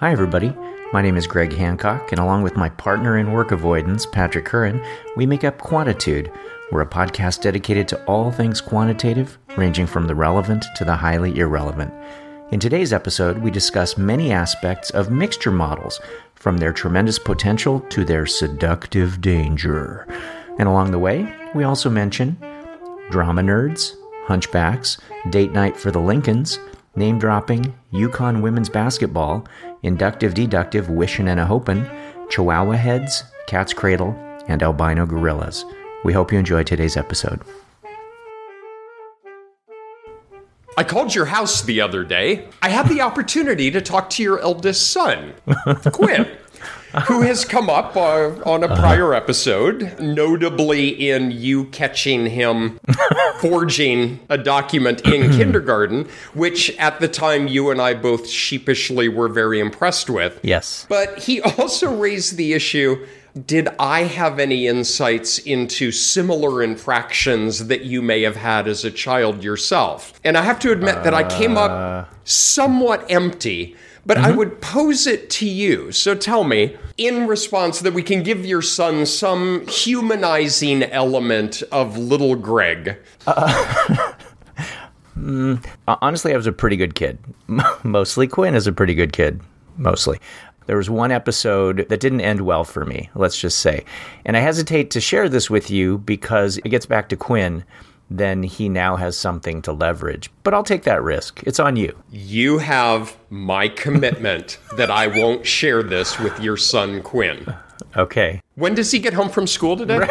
Hi, everybody. My name is Greg Hancock, and along with my partner in work avoidance, Patrick Curran, we make up Quantitude. We're a podcast dedicated to all things quantitative, ranging from the relevant to the highly irrelevant. In today's episode, we discuss many aspects of mixture models, from their tremendous potential to their seductive danger. And along the way, we also mention drama nerds, hunchbacks, date night for the Lincolns, name dropping, UConn women's basketball, inductive deductive wishin' and a hopin', chihuahua heads, cat's cradle, and albino gorillas. We hope you enjoy today's episode. I called your house the other day. I had the opportunity to talk to your eldest son, Quinn, who has come up uh, on a prior episode, notably in you catching him forging a document in kindergarten, which at the time you and I both sheepishly were very impressed with. Yes. But he also raised the issue did I have any insights into similar infractions that you may have had as a child yourself? And I have to admit that I came up somewhat empty, but I mm-hmm. would pose it to you. So tell me, in response, that we can give your son some humanizing element of little Greg. Uh, mm, uh, honestly, I was a pretty good kid. Mostly Quinn is a pretty good kid. Mostly. There was one episode that didn't end well for me, let's just say. And I hesitate to share this with you because it gets back to Quinn. Then he now has something to leverage. But I'll take that risk. It's on you. You have my commitment that I won't share this with your son, Quinn. Okay. When does he get home from school today?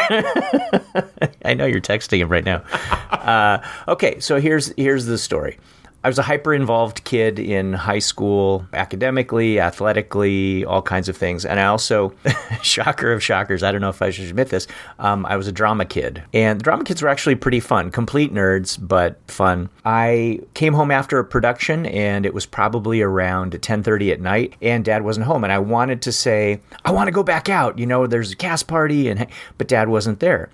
I know you're texting him right now. uh, okay, so here's here's the story. I was a hyper involved kid in high school, academically, athletically, all kinds of things. And I also, shocker of shockers, I don't know if I should admit this, um, I was a drama kid. And the drama kids were actually pretty fun, complete nerds, but fun. I came home after a production and it was probably around 10:30 at night and dad wasn't home and I wanted to say, I want to go back out, you know, there's a cast party and but dad wasn't there.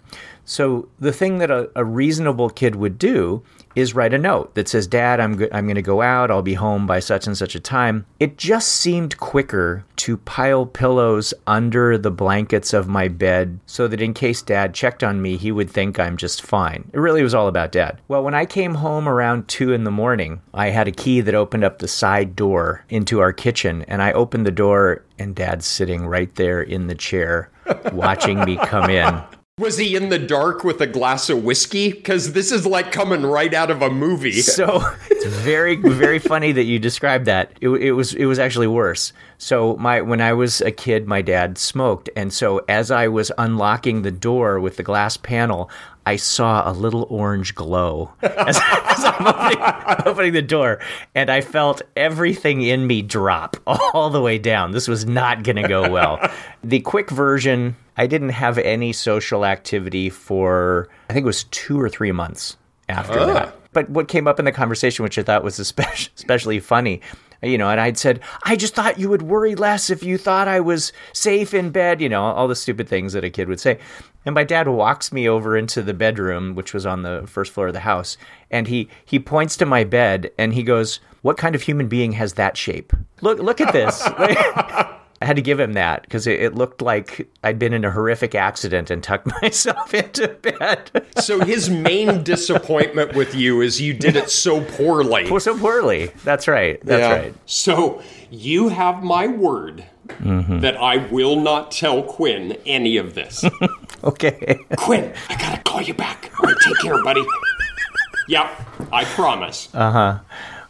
So the thing that a, a reasonable kid would do is write a note that says, "Dad, I'm go- I'm going to go out. I'll be home by such and such a time." It just seemed quicker to pile pillows under the blankets of my bed so that in case Dad checked on me, he would think I'm just fine. It really was all about Dad. Well, when I came home around two in the morning, I had a key that opened up the side door into our kitchen, and I opened the door, and Dad's sitting right there in the chair, watching me come in. Was he in the dark with a glass of whiskey? Because this is like coming right out of a movie. So it's very, very funny that you described that. It, it, was, it was actually worse. So my, when I was a kid, my dad smoked, and so as I was unlocking the door with the glass panel, I saw a little orange glow as, as I'm opening, opening the door, and I felt everything in me drop all the way down. This was not going to go well. the quick version I didn't have any social activity for, I think it was two or three months after that. But what came up in the conversation, which I thought was especially, especially funny, you know, and I'd said, I just thought you would worry less if you thought I was safe in bed, you know, all the stupid things that a kid would say. And my dad walks me over into the bedroom, which was on the first floor of the house, and he he points to my bed and he goes, "What kind of human being has that shape? Look look at this." I had to give him that because it, it looked like I'd been in a horrific accident and tucked myself into bed. So his main disappointment with you is you did it so poorly. So poorly. That's right. That's Yeah. right. So you have my word Mm-hmm. that I will not tell Quinn any of this. Okay. Quinn, I gotta call you back. Right, take care, buddy. Yep, I promise. Uh huh.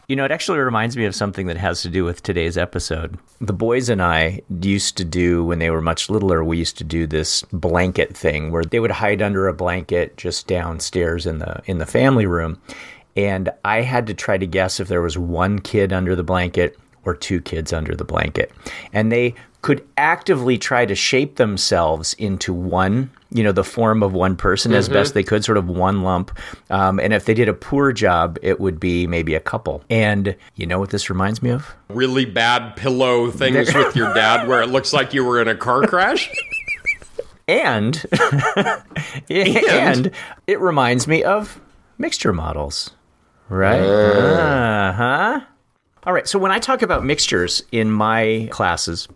You know, it actually reminds me of something that has to do with today's episode. The boys and I used to do, when they were much littler, we used to do this blanket thing where they would hide under a blanket just downstairs in the in the family room. And I had to try to guess if there was one kid under the blanket or two kids under the blanket. And they could actively try to shape themselves into one, you know, the form of one person as best they could, sort of one lump. Um, and if they did a poor job, it would be maybe a couple. And you know what this reminds me of? Really bad pillow things with your dad where it looks like you were in a car crash? And, and it reminds me of mixture models, right? Uh huh. All right. So when I talk about mixtures in my classes,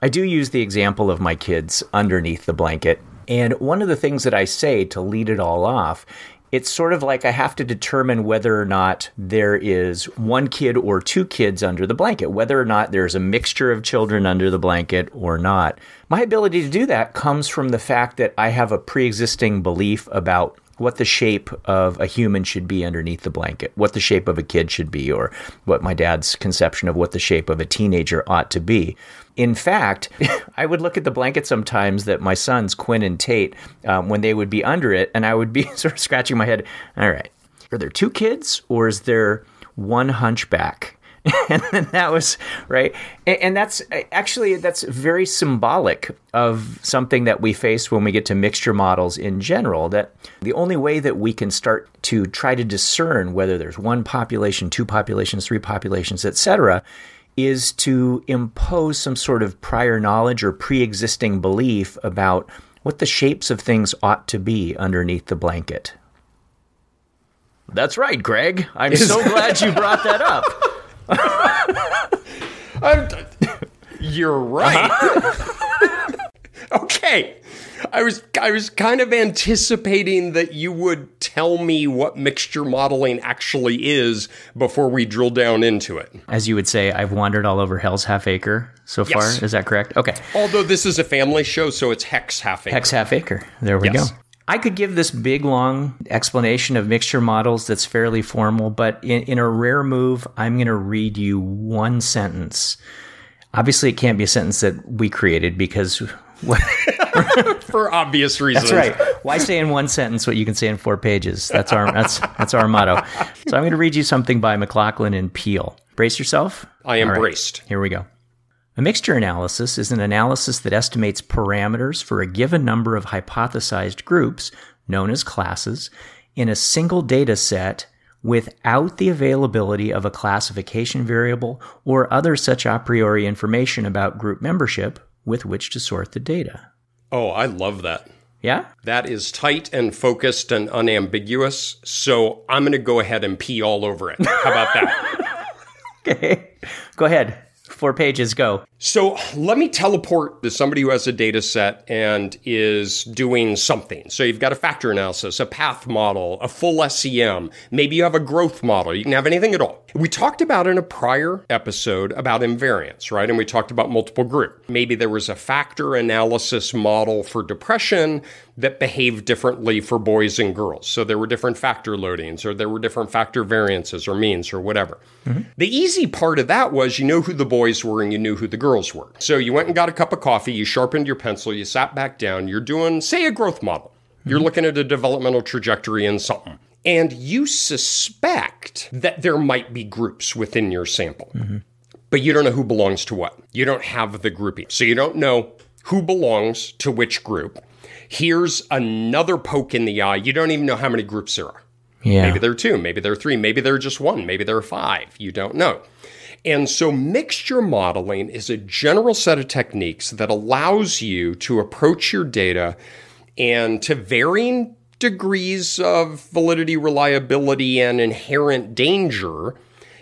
I do use the example of my kids underneath the blanket. And one of the things that I say to lead it all off it's sort of like I have to determine whether or not there is one kid or two kids under the blanket, whether or not there's a mixture of children under the blanket or not. My ability to do that comes from the fact that I have a pre existing belief about what the shape of a human should be underneath the blanket, what the shape of a kid should be, or what my dad's conception of what the shape of a teenager ought to be. In fact, I would look at the blanket sometimes that my sons, Quinn and Tate, um, when they would be under it, and I would be sort of scratching my head. All right, are there two kids, or is there one hunchback? and that was right and, and, that's actually that's very symbolic of something that we face when we get to mixture models in general that the only way that we can start to try to discern whether there's one population two populations three populations etc is to impose some sort of prior knowledge or pre-existing belief about what the shapes of things ought to be underneath the blanket. That's right greg. I'm so glad you brought that up you're right. Uh-huh. okay. I was I was kind of anticipating that you would tell me what mixture modeling actually is before we drill down into it. As you would say, I've wandered all over Hell's Half Acre so far. Is that correct? Okay. Although this is a family show, so it's Hex Half Acre. Hex Half Acre. There we yes. go. I could give this big, long explanation of mixture models that's fairly formal, but in, in a rare move, I'm going to read you one sentence. Obviously, it can't be a sentence that we created because. For obvious reasons. That's right. Why say in one sentence what you can say in four pages? That's our that's that's our motto. So I'm going to read you something by McLachlan and Peel. Brace yourself. I am right, braced. Here we go. A mixture analysis is an analysis that estimates parameters for a given number of hypothesized groups, known as classes, in a single data set without the availability of a classification variable or other such a priori information about group membership with which to sort the data. Oh, I love that. Yeah? That is tight and focused and unambiguous. So I'm going to go ahead and pee all over it. How about that? okay. Go ahead. Four pages, go. So let me teleport to somebody who has a data set and is doing something. So you've got a factor analysis, a path model, a full SEM. Maybe you have a growth model. You can have anything at all. We talked about in a prior episode about invariance, right? And we talked about multiple group. Maybe there was a factor analysis model for depression that behaved differently for boys and girls. So there were different factor loadings or there were different factor variances or means or whatever. Mm-hmm. The easy part of that was you know who the boys were and you knew who the girls were. So you went and got a cup of coffee, you sharpened your pencil, you sat back down, you're doing, say, a growth model. You're looking at a developmental trajectory in something. And you suspect that there might be groups within your sample. Mm-hmm. But you don't know who belongs to what. You don't have the grouping. So you don't know who belongs to which group. Here's another poke in the eye. You don't even know how many groups there are. Yeah. Maybe there are two, maybe there are three, maybe there are just one, maybe there are five. You don't know. And so, mixture modeling is a general set of techniques that allows you to approach your data and to varying degrees of validity, reliability, and inherent danger,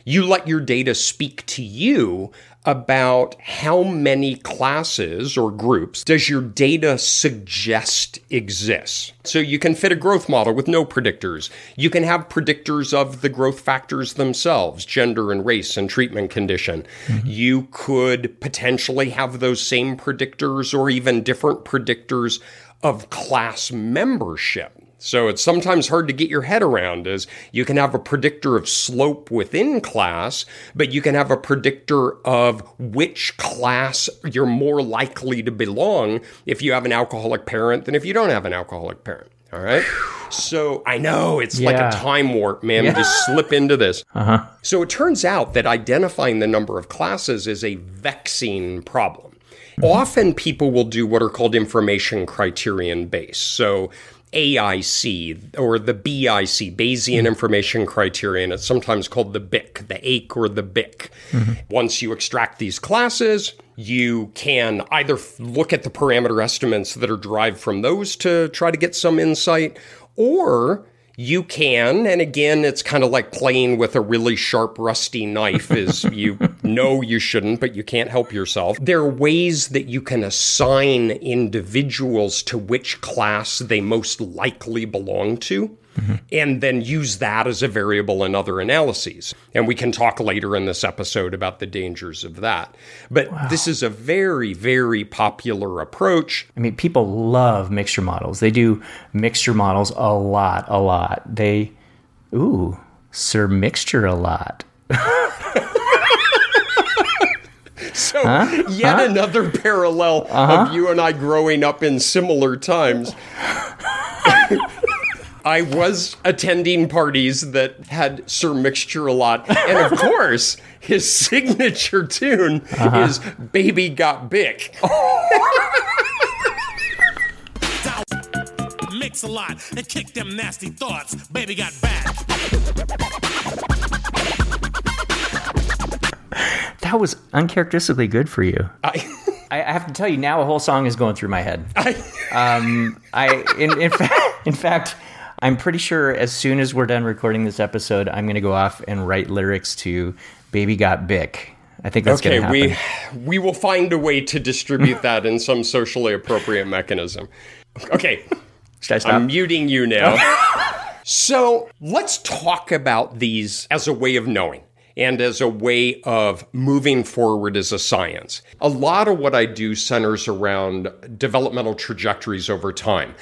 you let your data speak to you about how many classes or groups does your data suggest exists. So you can fit a growth model with no predictors. You can have predictors of the growth factors themselves, gender and race and treatment condition. Mm-hmm. You could potentially have those same predictors or even different predictors of class membership. So it's sometimes hard to get your head around is you can have a predictor of slope within class, but you can have a predictor of which class you're more likely to belong if you have an alcoholic parent than if you don't have an alcoholic parent. All right. So I know it's yeah. like a time warp, man. Yeah. Just slip into this. Uh-huh. So it turns out that identifying the number of classes is a vexing problem. Mm-hmm. Often people will do what are called information criterion based. So AIC or the BIC, Bayesian mm-hmm. Information Criterion. It's sometimes called the BIC, the AIC or the BIC. Mm-hmm. Once you extract these classes, you can either look at the parameter estimates that are derived from those to try to get some insight, or You can, and again, it's kind of like playing with a really sharp, rusty knife, is you know you shouldn't, but you can't help yourself. There are ways that you can assign individuals to which class they most likely belong to. Mm-hmm. and then use that as a variable in other analyses. And we can talk later in this episode about the dangers of that. But wow. this is a very, very popular approach. I mean, people love mixture models. They do mixture models a lot, a lot. They, ooh, Sir Mixture a lot. so huh? yet huh? another parallel uh-huh. of you and I growing up in similar times. I was attending parties that had Sir Mixture a lot. And of course, his signature tune uh-huh. is Baby Got Bic. Mix a lot and kick them nasty thoughts. Baby got back. That was uncharacteristically good for you. I, I have to tell you now, a whole song is going through my head. I, um, I in, in, fa- in fact, I'm pretty sure as soon as we're done recording this episode, I'm going to go off and write lyrics to "Baby Got Bick." I think that's okay. We we will find a way to distribute that in some socially appropriate mechanism. Okay, Should I stop? I'm muting you now. so let's talk about these as a way of knowing and as a way of moving forward as a science. A lot of what I do centers around developmental trajectories over time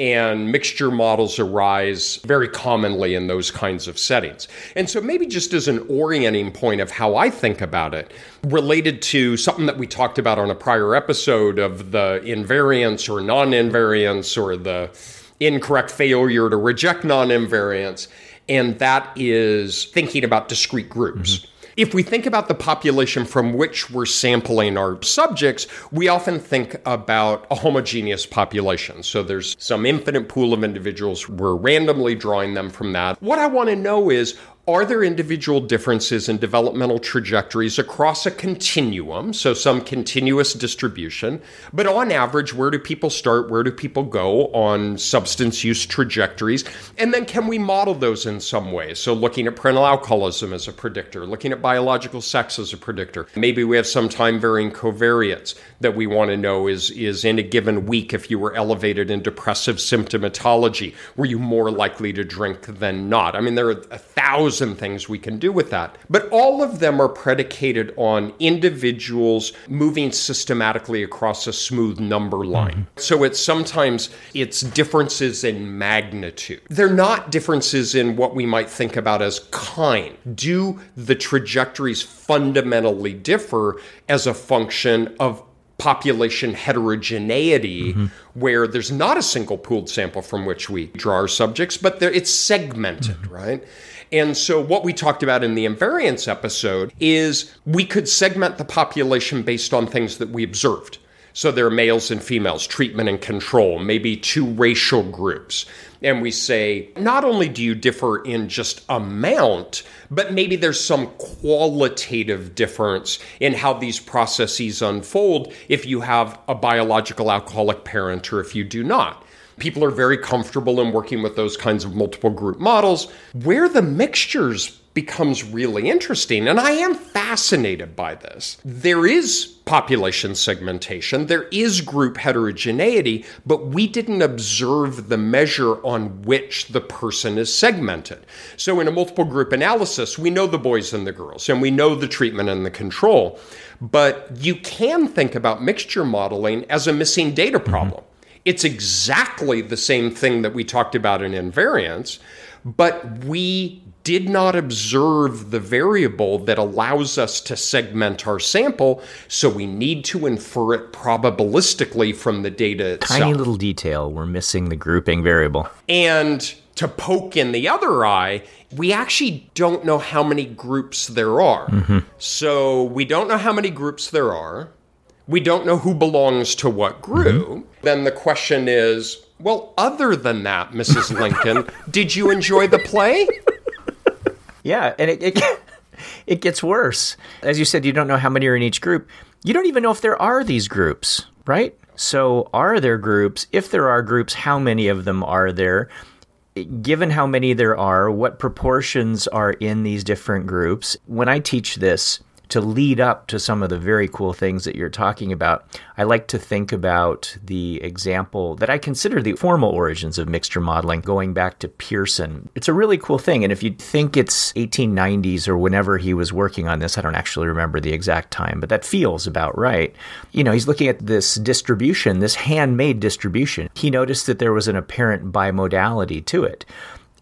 and mixture models arise very commonly in those kinds of settings. And so, maybe just as an orienting point of how I think about it, related to something that we talked about on a prior episode of the invariance or non invariance or the incorrect failure to reject non invariance, and that is thinking about discrete groups. Mm-hmm. If we think about the population from which we're sampling our subjects, we often think about a homogeneous population. So there's some infinite pool of individuals. We're randomly drawing them from that. What I want to know is are there individual differences in developmental trajectories across a continuum? So, some continuous distribution. But on average, where do people start? Where do people go on substance use trajectories? And then, can we model those in some way? So, looking at parental alcoholism as a predictor, looking at biological sex as a predictor. Maybe we have some time varying covariates that we want to know is, is in a given week, if you were elevated in depressive symptomatology, were you more likely to drink than not? I mean, there are a thousand things we can do with that. But all of them are predicated on individuals moving systematically across a smooth number line. Mm-hmm. So it's sometimes it's differences in magnitude. They're not differences in what we might think about as kind. Do the trajectories fundamentally differ as a function of population heterogeneity mm-hmm. where there's not a single pooled sample from which we draw our subjects, but it's segmented, mm-hmm. right? And so, what we talked about in the invariance episode is we could segment the population based on things that we observed. So, there are males and females, treatment and control, maybe two racial groups. And we say, not only do you differ in just amount, but maybe there's some qualitative difference in how these processes unfold if you have a biological alcoholic parent or if you do not people are very comfortable in working with those kinds of multiple group models. Where the mixtures becomes really interesting, and I am fascinated by this. There is population segmentation, there is group heterogeneity, but we didn't observe the measure on which the person is segmented. So, in a multiple group analysis, we know the boys and the girls, and we know the treatment and the control. But you can think about mixture modeling as a missing data problem. Mm-hmm. It's exactly the same thing that we talked about in invariance, but we did not observe the variable that allows us to segment our sample, so we need to infer it probabilistically from the data itself. Tiny little detail, we're missing the grouping variable. And to poke in the other eye, we actually don't know how many groups there are. Mm-hmm. So we don't know how many groups there are we don't know who belongs to what group, mm-hmm. then the question is well, other than that, Mrs. Lincoln, did you enjoy the play? Yeah, and it, it, it gets worse. As you said, you don't know how many are in each group. You don't even know if there are these groups, right? So, are there groups? If there are groups, how many of them are there? given how many there are, what proportions are in these different groups, when I teach this, to lead up to some of the very cool things that you're talking about, I like to think about the example that I consider the formal origins of mixture modeling going back to Pearson. It's a really cool thing. And if you think it's 1890s or whenever he was working on this, I don't actually remember the exact time, but that feels about right. You know, he's looking at this distribution, this handmade distribution. He noticed that there was an apparent bimodality to it.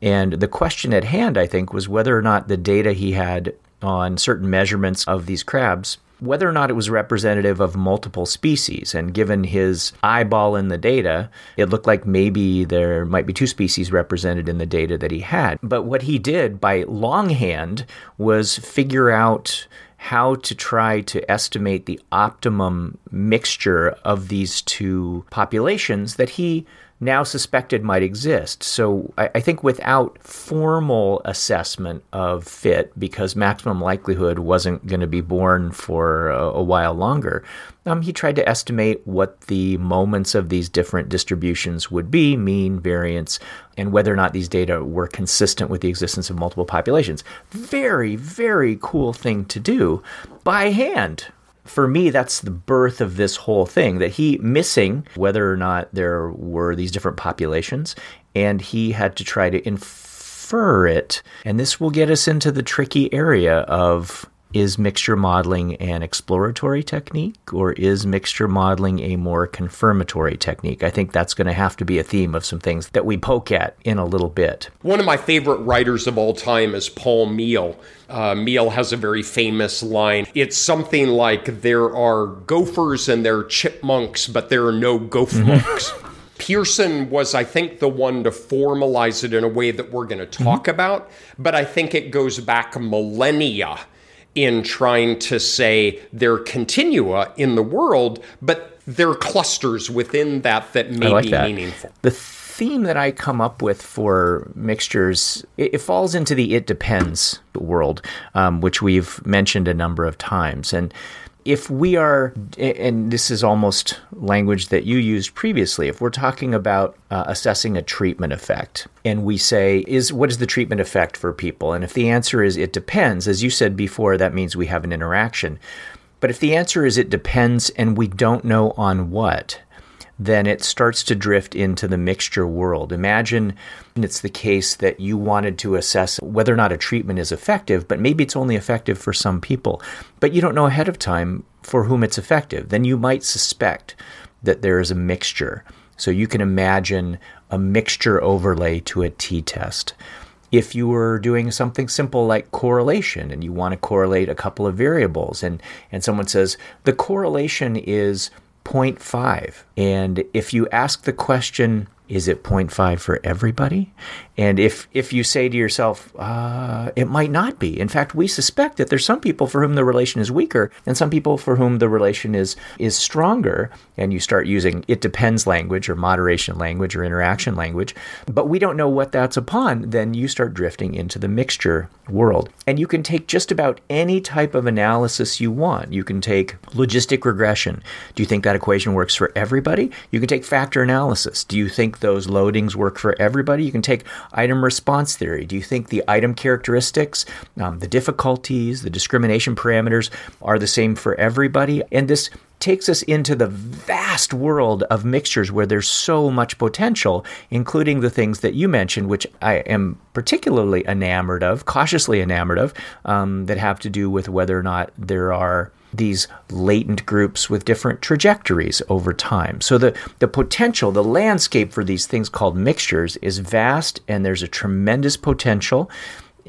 And the question at hand, I think, was whether or not the data he had on certain measurements of these crabs whether or not it was representative of multiple species. And given his eyeball in the data, it looked like maybe there might be two species represented in the data that he had. But what he did by longhand was figure out how to try to estimate the optimum mixture of these two populations that he now suspected might exist. So I, I, think without formal assessment of fit, because maximum likelihood wasn't going to be born for a, a while longer, um, he tried to estimate what the moments of these different distributions would be, mean, variance, and whether or not these data were consistent with the existence of multiple populations. Very, very cool thing to do by hand for me, that's the birth of this whole thing that he missing whether or not there were these different populations, and he had to try to infer it. And this will get us into the tricky area of is mixture modeling an exploratory technique or is mixture modeling a more confirmatory technique? I think that's going to have to be a theme of some things that we poke at in a little bit. One of my favorite writers of all time is Paul Meehl. Uh, Meehl has a very famous line. It's something like there are gophers and there are chipmunks, but there are no gophmonks. Mm-hmm. Pearson was, I think, the one to formalize it in a way that we're going to talk mm-hmm. about, but I think it goes back millennia in trying to say they're continua in the world, but there are clusters within that that may like be that. meaningful. The theme that I come up with for mixtures, it, it falls into the it depends world, um, which we've mentioned a number of times. And if we are, and this is almost language that you used previously, if we're talking about uh, assessing a treatment effect and we say, is what is the treatment effect for people? And if the answer is it depends, as you said before, that means we have an interaction. But if the answer is it depends and we don't know on what, then it starts to drift into the mixture world. Imagine it's the case that you wanted to assess whether or not a treatment is effective, but maybe it's only effective for some people, but you don't know ahead of time for whom it's effective. Then you might suspect that there is a mixture. So you can imagine a mixture overlay to a t test. If you were doing something simple like correlation and you want to correlate a couple of variables and, and someone says the correlation is 0.5. And if you ask the question, is it 0.5 for everybody? And if if you say to yourself, uh, it might not be. In fact, we suspect that there's some people for whom the relation is weaker, and some people for whom the relation is is stronger. And you start using it depends language or moderation language or interaction language, but we don't know what that's upon. Then you start drifting into the mixture world, and you can take just about any type of analysis you want. You can take logistic regression. Do you think that equation works for everybody? You can take factor analysis. Do you think those loadings work for everybody. You can take item response theory. Do you think the item characteristics, um, the difficulties, the discrimination parameters are the same for everybody? And this takes us into the vast world of mixtures where there's so much potential, including the things that you mentioned, which I am particularly enamored of, cautiously enamored of, um, that have to do with whether or not there are these latent groups with different trajectories over time. So the, the potential, the landscape for these things called mixtures is vast and there's a tremendous potential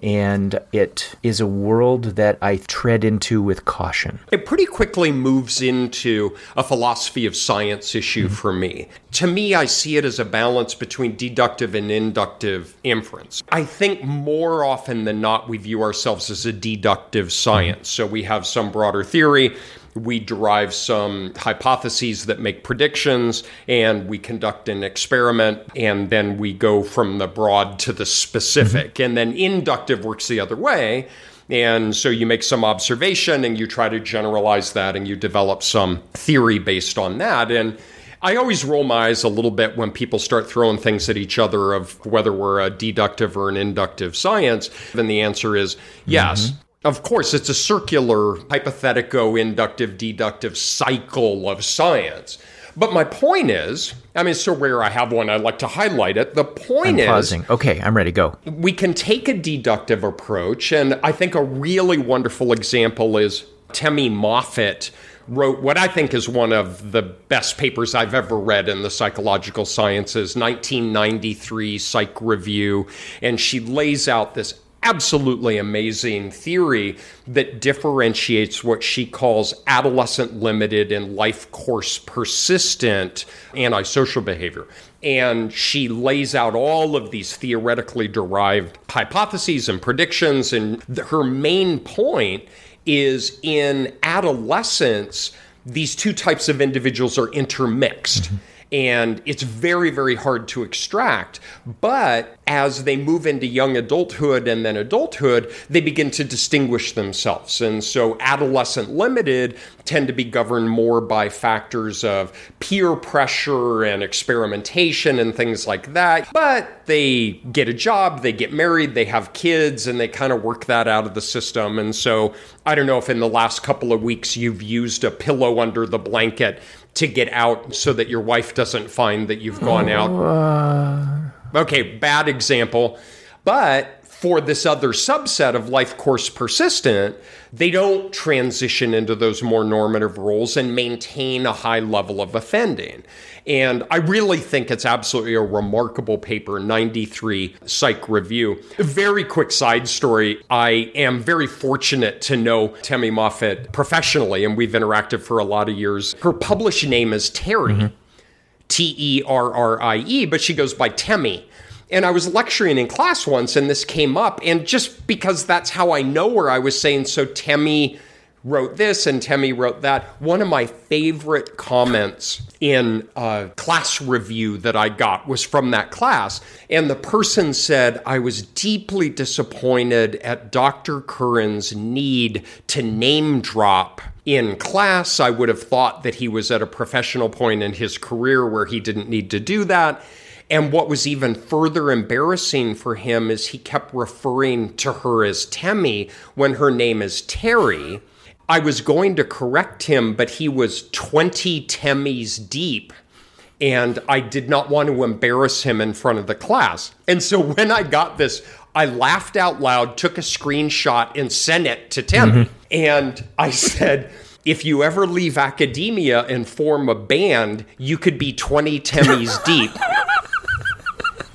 and it is a world that I tread into with caution. It pretty quickly moves into a philosophy of science issue mm-hmm. for me. To me, I see it as a balance between deductive and inductive inference. I think more often than not, we view ourselves as a deductive science. Mm-hmm. So we have some broader theory, we derive some hypotheses that make predictions, and we conduct an experiment, and then we go from the broad to the specific. Mm-hmm. And then inductive works the other way. And so you make some observation and you try to generalize that and you develop some theory based on that. And I always roll my eyes a little bit when people start throwing things at each other of whether we're a deductive or an inductive science. Then the answer is yes. Mm-hmm. Of course, it's a circular, hypothetico, inductive, deductive cycle of science. But my point is, I mean, so rare I have one, I like to highlight it. The point I'm is. Pausing. Okay, I'm ready. Go. We can take a deductive approach, and I think a really wonderful example is Temi Moffitt wrote what I think is one of the best papers I've ever read in the psychological sciences, 1993 Psych Review. And she lays out this absolutely amazing theory that differentiates what she calls adolescent limited and life course persistent antisocial behavior. And she lays out all of these theoretically derived hypotheses and predictions. And her main point is in adolescence, these two types of individuals are intermixed. Mm-hmm and it's very, very hard to extract. But as they move into young adulthood and then adulthood, they begin to distinguish themselves. And so adolescent limited tend to be governed more by factors of peer pressure and experimentation and things like that. But they get a job, they get married, they have kids, and they kind of work that out of the system. And so I don't know if in the last couple of weeks you've used a pillow under the blanket to get out so that your wife doesn't find that you've gone out. Uh... Okay, bad example. But for this other subset of life course persistent, they don't transition into those more normative roles and maintain a high level of offending. And I really think it's absolutely a remarkable paper, 93 Psych Review. A very quick side story. I am very fortunate to know Temi Moffitt professionally, and we've interacted for a lot of years. Her published name is Terry. mm-hmm. T E R R I E, but she goes by Temi. And I was lecturing in class once, and this came up. And just because that's how I know her, I was saying, So Temi wrote this and Temi wrote that. One of my favorite comments in a class review that I got was from that class. And the person said, I was deeply disappointed at Dr. Curran's need to name drop in class. I would have thought that he was at a professional point in his career where he didn't need to do that. And what was even further embarrassing for him is he kept referring to her as Temi when her name is Terry. I was going to correct him, but he was 20 Temis deep. And I did not want to embarrass him in front of the class. And so when I got this, I laughed out loud, took a screenshot, and sent it to Tim. Mm-hmm. And I said, if you ever leave academia and form a band, you could be 20 Temis deep.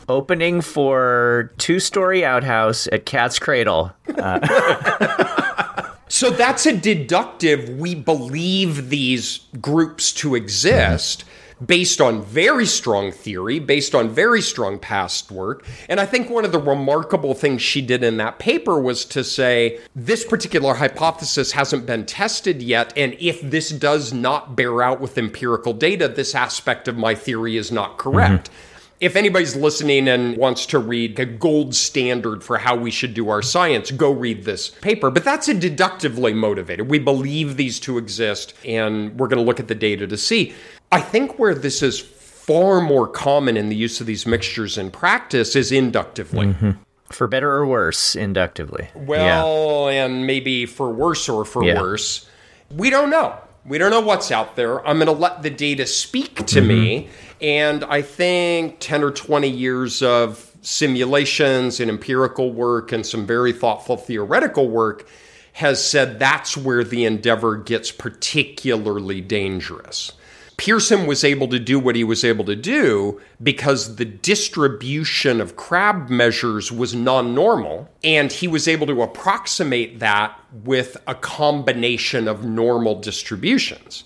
Opening for two story outhouse at Cat's Cradle. Uh- So that's a deductive. We believe these groups to exist based on very strong theory, based on very strong past work. And I think one of the remarkable things she did in that paper was to say this particular hypothesis hasn't been tested yet. And if this does not bear out with empirical data, this aspect of my theory is not correct. Mm-hmm if anybody's listening and wants to read a gold standard for how we should do our science, go read this paper. But that's a deductively motivated. We believe these two exist, and we're going to look at the data to see. I think where this is far more common in the use of these mixtures in practice is inductively. Mm-hmm. For better or worse, inductively. Well, yeah. and maybe for worse or for yeah. worse. We don't know. We don't know what's out there. I'm going to let the data speak to mm-hmm. me. And I think 10 or 20 years of simulations and empirical work and some very thoughtful theoretical work has said that's where the endeavor gets particularly dangerous. Pearson was able to do what he was able to do because the distribution of crab measures was non normal, and he was able to approximate that with a combination of normal distributions.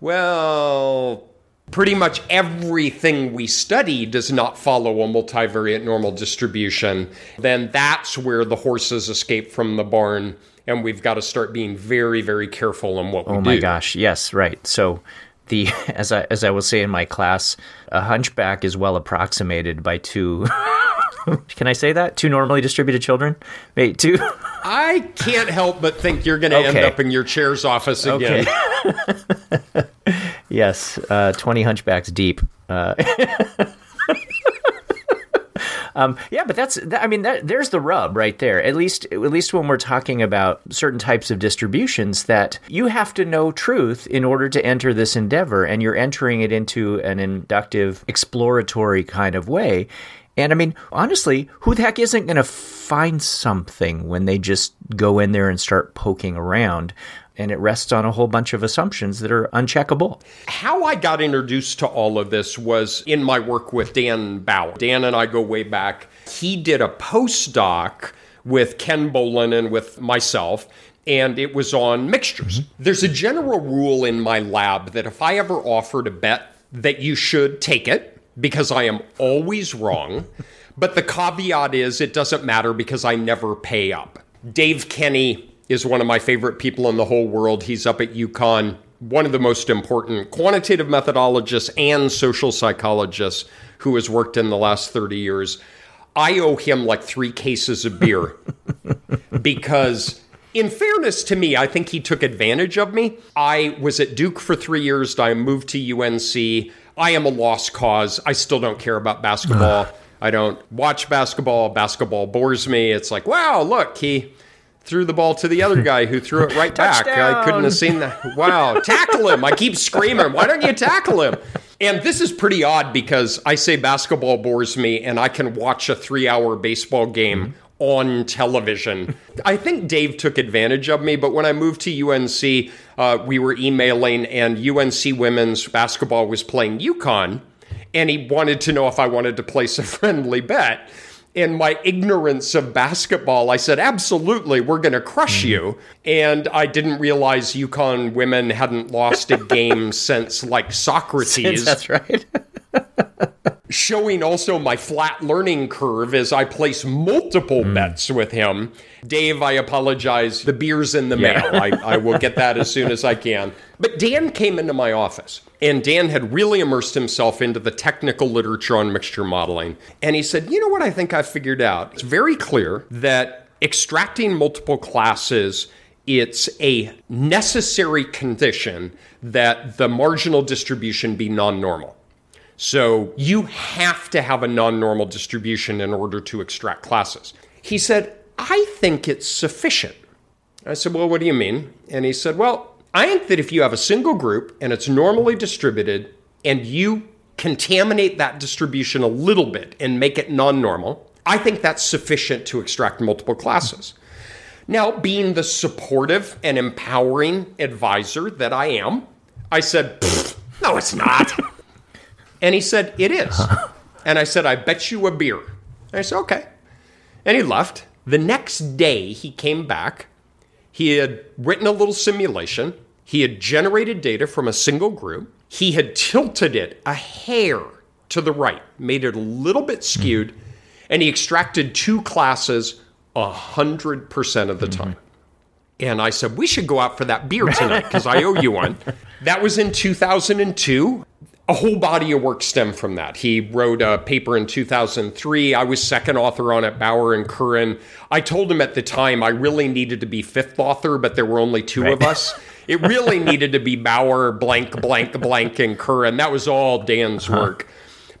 Well, pretty much everything we study does not follow a multivariate normal distribution, then that's where the horses escape from the barn. And we've got to start being very, very careful in what we oh do. Oh my gosh, yes, right. So the as I as I will say in my class, a hunchback is well approximated by two. Can I say that? Two normally distributed children? Wait, two. I can't help but think you're going to okay. end up in your chair's office again. Okay. yes, uh, 20 hunchbacks deep. Uh, Um, yeah, but that's that, I mean that, there's the rub right there. At least at least when we're talking about certain types of distributions that you have to know truth in order to enter this endeavor and you're entering it into an inductive exploratory kind of way. And I mean, honestly, who the heck isn't going to find something when they just go in there and start poking around? And it rests on a whole bunch of assumptions that are uncheckable. How I got introduced to all of this was in my work with Dan Bauer. Dan and I go way back. He did a postdoc with Ken Bollen and with myself and it was on mixtures. Mm-hmm. There's a general rule in my lab that if I ever offer to bet that you should take it because I am always wrong, but the caveat is it doesn't matter because I never pay up. Dave Kenny is one of my favorite people in the whole world. He's up at UConn, one of the most important quantitative methodologists and social psychologists who has worked in the last 30 years. I owe him like three cases of beer because, in fairness to me, I think he took advantage of me. I was at Duke for three years. I moved to UNC. I am a lost cause. I still don't care about basketball. I don't watch basketball. Basketball bores me. It's like, wow, look, he threw the ball to the other guy who threw it right back. I couldn't have seen that. Wow, tackle him. I keep screaming, why don't you tackle him? And this is pretty odd because I say basketball bores me and I can watch a three hour baseball game on television. I think Dave took advantage of me, but when I moved to UNC, uh, we were emailing and UNC women's basketball was playing UConn and he wanted to know if I wanted to place a friendly bet in my ignorance of basketball, I said, absolutely, we're going to crush mm. you. And I didn't realize UConn women hadn't lost a game since like Socrates. Since that's right. Showing also my flat learning curve as I place multiple mm. bets with him. Dave, I apologize. The beer's in the yeah. mail. I, I will get that as soon as I can. But Dan came into my office and Dan had really immersed himself into the technical literature on mixture modeling. And he said, You know what I think I've figured out? It's very clear that extracting multiple classes it's a necessary condition that the marginal distribution be non normal. So you have to have a non normal distribution in order to extract classes. He said, I think it's sufficient. I said, Well, what do you mean? And he said, Well, I think that if you have a single group and it's normally distributed and you contaminate that distribution a little bit and make it non normal, I think that's sufficient to extract multiple classes. Now, being the supportive and empowering advisor that I am, I said, No, it's not. and he said, It is. And I said, I bet you a beer. And I said, Okay. And he left. The next day, he came back. He had written a little simulation he had generated data from a single group. He had tilted it a hair to the right, made it a little bit skewed, mm-hmm. and he extracted two classes 100% of the mm-hmm. time. And I said, We should go out for that beer tonight because I owe you one. That was in 2002. A whole body of work stemmed from that. He wrote a paper in 2003. I was second author on it, Bauer and Curran. I told him at the time I really needed to be fifth author, but there were only two right. of us. It really needed to be Bauer, blank, blank, blank, and Curran. That was all Dan's uh-huh. work.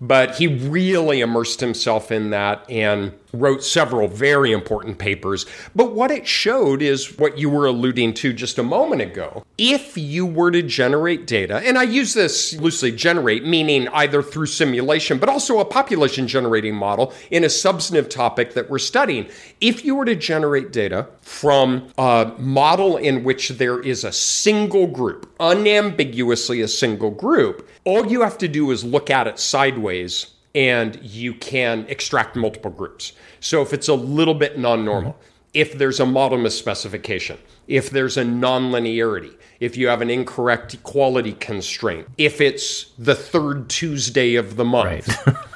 But he really immersed himself in that and wrote several very important papers. But what it showed is what you were alluding to just a moment ago. If you were to generate data, and I use this loosely generate, meaning either through simulation, but also a population generating model in a substantive topic that we're studying. If you were to generate data from a model in which there is a single group, unambiguously a single group, all you have to do is look at it sideways and you can extract multiple groups. So if it's a little bit non-normal, mm-hmm. if there's a model misspecification, if there's a nonlinearity, if you have an incorrect equality constraint, if it's the third Tuesday of the month, right.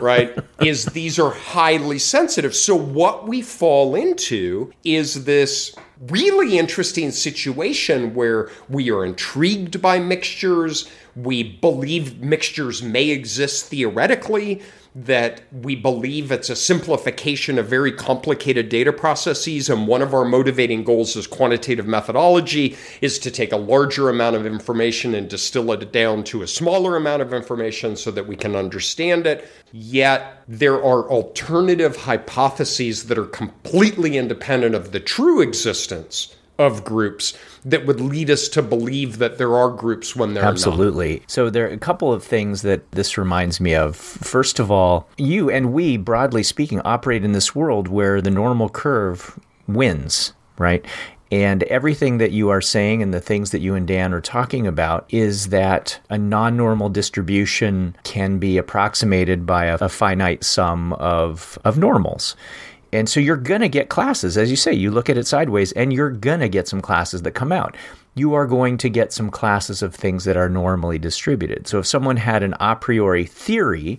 right, is these are highly sensitive. So what we fall into is this really interesting situation where we are intrigued by mixtures, we believe mixtures may exist theoretically, that we believe it's a simplification of very complicated data processes. And one of our motivating goals as quantitative methodology is to take a larger amount of information and distill it down to a smaller amount of information so that we can understand it. Yet there are alternative hypotheses that are completely independent of the true existence of groups that would lead us to believe that there are groups when there Absolutely. Not. So there are a couple of things that this reminds me of. First of all, you and we, broadly speaking, operate in this world where the normal curve wins, right? And everything that you are saying and the things that you and Dan are talking about is that a non normal distribution can be approximated by a, a finite sum of, of normals. And so you're going to get classes, as you say, you look at it sideways and you're going to get some classes that come out. You are going to get some classes of things that are normally distributed. So if someone had an a priori theory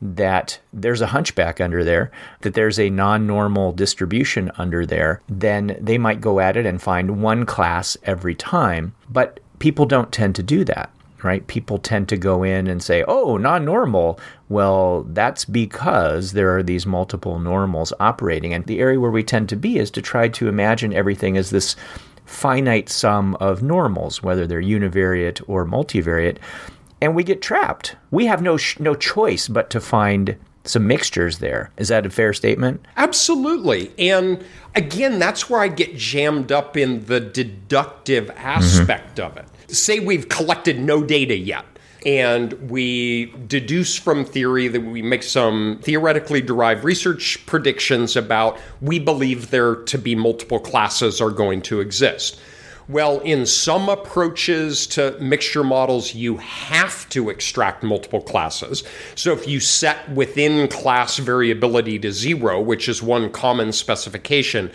that there's a hunchback under there, that there's a non normal distribution under there, then they might go at it and find one class every time. But people don't tend to do that right? People tend to go in and say, oh, non normal. Well, that's because there are these multiple normals operating. And the area where we tend to be is to try to imagine everything as this finite sum of normals, whether they're univariate or multivariate. And we get trapped. We have no, sh- no choice but to find some mixtures there. Is that a fair statement? Absolutely. And again, that's where I get jammed up in the deductive aspect mm-hmm. of it say we've collected no data yet and we deduce from theory that we make some theoretically derived research predictions about we believe there to be multiple classes are going to exist. Well, in some approaches to mixture models, you have to extract multiple classes. So if you set within class variability to zero, which is one common specification,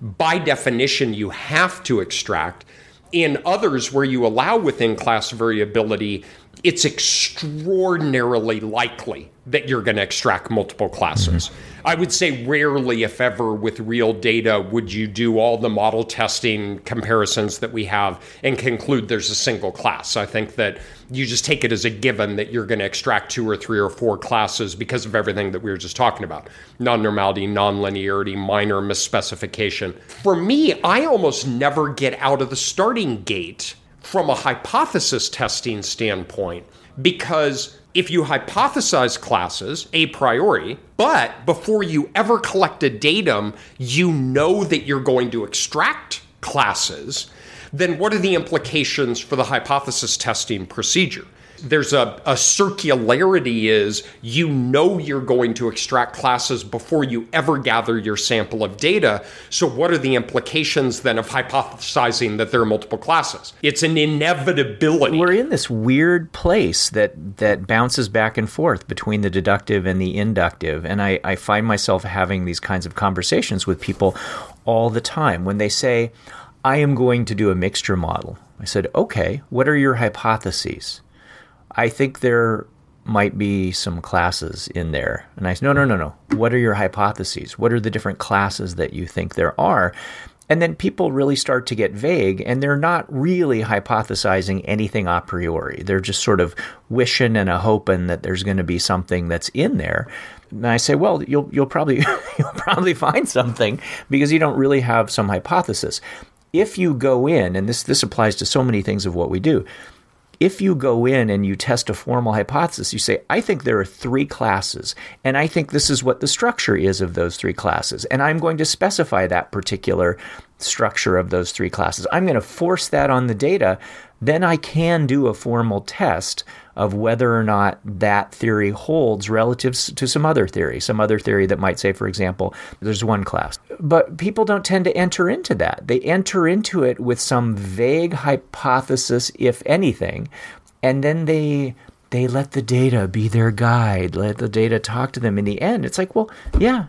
by definition, you have to extract. In others, where you allow within class variability, it's extraordinarily likely that you're going to extract multiple classes. Mm-hmm. I would say rarely, if ever, with real data, would you do all the model testing comparisons that we have and conclude there's a single class. I think that you just take it as a given that you're going to extract two or three or four classes because of everything that we were just talking about non normality, non linearity, minor misspecification. For me, I almost never get out of the starting gate from a hypothesis testing standpoint because if you hypothesize classes a priori, but before you ever collect a datum, you know that you're going to extract classes, then what are the implications for the hypothesis testing procedure? There's a, a circularity is you know you're going to extract classes before you ever gather your sample of data. So what are the implications then of hypothesizing that there are multiple classes? It's an inevitability. We're in this weird place that that bounces back and forth between the deductive and the inductive. And I, I find myself having these kinds of conversations with people all the time when they say, I am going to do a mixture model. I said, okay, what are your hypotheses? I think there might be some classes in there. And I said, no, no, no, no. What are your hypotheses? What are the different classes that you think there are? And then people really start to get vague and they're not really hypothesizing anything a priori. They're just sort of wishing and a hoping that there's going to be something that's in there. And I say, well, you'll you'll probably you'll probably find something because you don't really have some hypothesis. If you go in, and this this applies to so many things of what we do, if you go in and you test a formal hypothesis, you say, I think there are three classes, and I think this is what the structure is of those three classes, and I'm going to specify that particular structure of those three classes. I'm going to force that on the data. Then I can do a formal test of whether or not that theory holds relative to some other theory, some other theory that might say, for example, there's one class. But people don't tend to enter into that. They enter into it with some vague hypothesis, if anything, and then they they let the data be their guide, let the data talk to them in the end. It's like, well, yeah,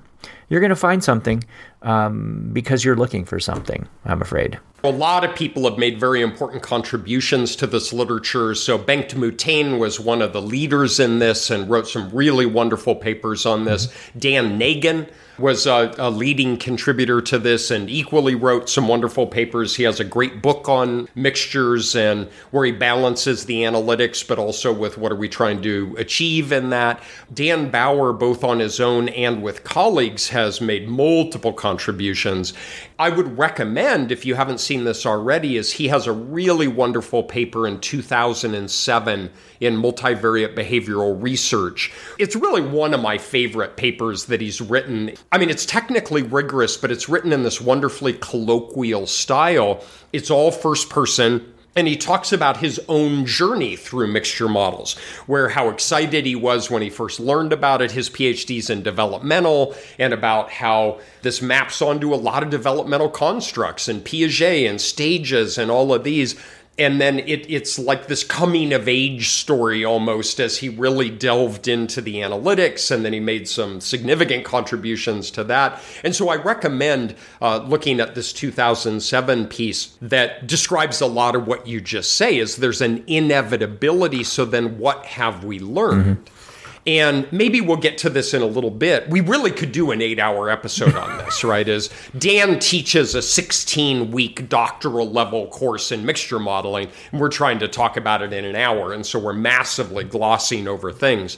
you're going to find something um, because you're looking for something, I'm afraid. A lot of people have made very important contributions to this literature. So Bengt Muthén was one of the leaders in this and wrote some really wonderful papers on this. Mm-hmm. Dan Nagin was a, a, leading contributor to this and equally wrote some wonderful papers. He has a great book on mixtures and where he balances the analytics, but also with what are we trying to achieve in that. Dan Bauer, both on his own and with colleagues, has made multiple contributions. I would recommend, if you haven't seen this already, is he has a really wonderful paper in 2007 in multivariate behavioral research. It's really one of my favorite papers that he's written. I mean, it's technically rigorous, but it's written in this wonderfully colloquial style. It's all first person and he talks about his own journey through mixture models, where how excited he was when he first learned about it, his PhDs in developmental, and about how this maps onto a lot of developmental constructs and Piaget and stages and all of these and then it, it's like this coming of age story almost as he really delved into the analytics and then he made some significant contributions to that. And so i recommend uh, looking at this 2007 piece that describes a lot of what you just say is there's an inevitability. So then what have we learned? Mm-hmm. And maybe we'll get to this in a little bit. We really could do an eight hour episode on this, right? As Dan teaches a 16 week doctoral level course in mixture modeling, and we're trying to talk about it in an hour. And so we're massively glossing over things.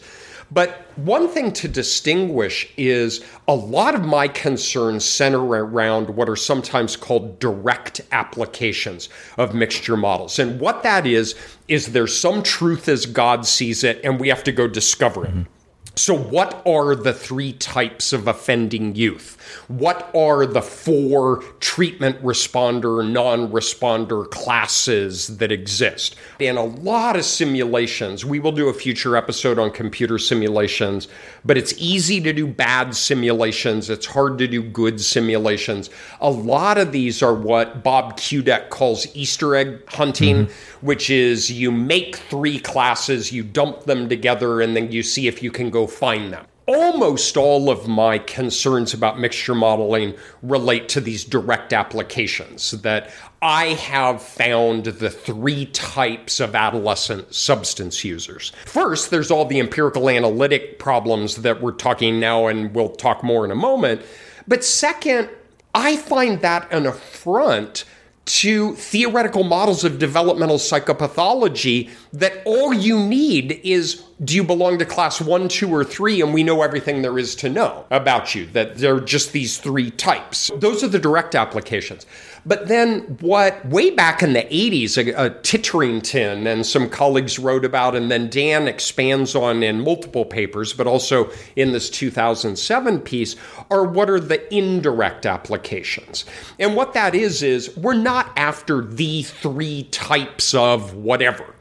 But one thing to distinguish is a lot of my concerns center around what are sometimes called direct applications of mixture models. And what that is, is there's some truth as God sees it, and we have to go discover it. Mm-hmm. So, what are the three types of offending youth? What are the four treatment responder, non responder classes that exist? In a lot of simulations, we will do a future episode on computer simulations, but it's easy to do bad simulations. It's hard to do good simulations. A lot of these are what Bob Cudeck calls Easter egg hunting, mm-hmm. which is you make three classes, you dump them together, and then you see if you can go find them almost all of my concerns about mixture modeling relate to these direct applications that I have found the three types of adolescent substance users. First, there's all the empirical analytic problems that we're talking now, and we'll talk more in a moment. But second, I find that an affront to theoretical models of developmental psychopathology that all you need is do you belong to class one, two, or three? And we know everything there is to know about you, that there are just these three types. Those are the direct applications. But then, what way back in the 80s, a, a Titterington and some colleagues wrote about, and then Dan expands on in multiple papers, but also in this 2007 piece, are what are the indirect applications. And what that is, is we're not after the three types of whatever.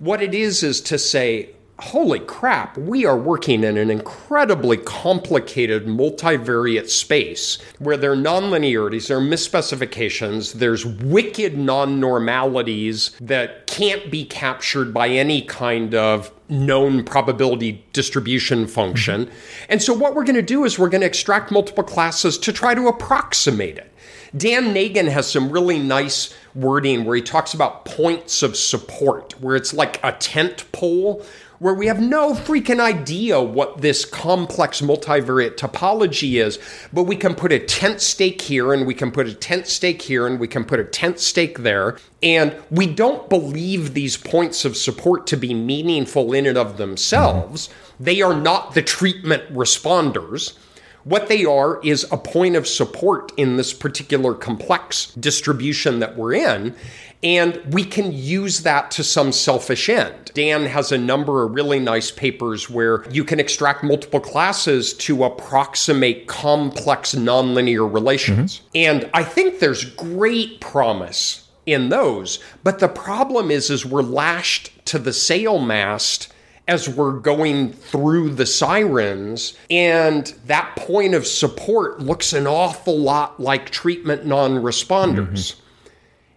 What it is, is to say, holy crap, we are working in an incredibly complicated multivariate space where there are nonlinearities, there are misspecifications, there's wicked non-normalities that can't be captured by any kind of known probability distribution function. And so what we're going to do is we're going to extract multiple classes to try to approximate it. Dan Nagin has some really nice wording where he talks about points of support, where it's like a tent pole where we have no freaking idea what this complex multivariate topology is, but we can put a tent stake here and we can put a tent stake here and we can put a tent stake there. And we don't believe these points of support to be meaningful in and of themselves. They are not the treatment responders. What they are is a point of support in this particular complex distribution that we're in. And we can use that to some selfish end. Dan has a number of really nice papers where you can extract multiple classes to approximate complex nonlinear relations. Mm-hmm. And I think there's great promise in those. But the problem is, is we're lashed to the sail mast as we're going through the sirens. And that point of support looks an awful lot like treatment non responders. Mm-hmm.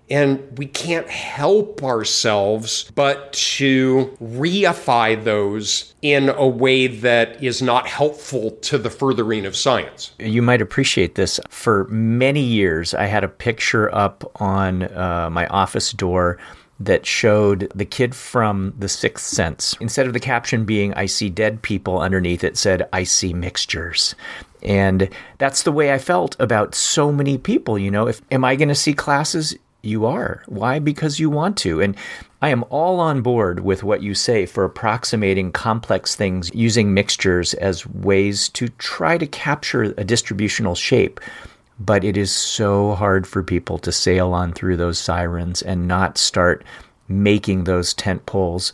And we can't help ourselves but to reify those in a way that is not helpful to the furthering of science. You might appreciate this. For many years, I had a picture up on uh, my office door that showed the kid from The Sixth Sense. Instead of the caption being, I see dead people, underneath it said, I see mixtures. And that's the way I felt about so many people. You know, if am I going to see classes? You are. Why? Because you want to. And I am all on board with what you say for approximating complex things using mixtures as ways to try to capture a distributional shape. But it is so hard for people to sail on through those sirens and not start making those tent poles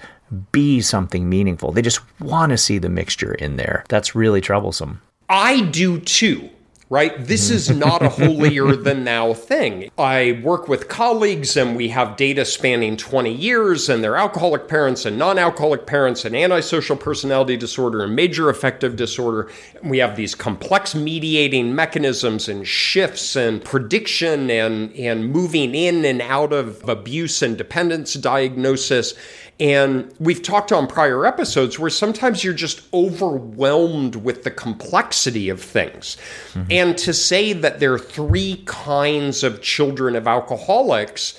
be something meaningful. They just want to see the mixture in there. That's really troublesome. I do too right? This is mm-hmm. not a holier than thou thing. I work with colleagues and we have data spanning 20 years and they're alcoholic parents and non alcoholic parents and antisocial personality disorder and major affective disorder. We have these complex mediating mechanisms and shifts and prediction and, and moving in and out of abuse and dependence diagnosis. And we've talked on prior episodes where sometimes you're just overwhelmed with the complexity of things. Mm-hmm. And to say that there are three kinds of children of alcoholics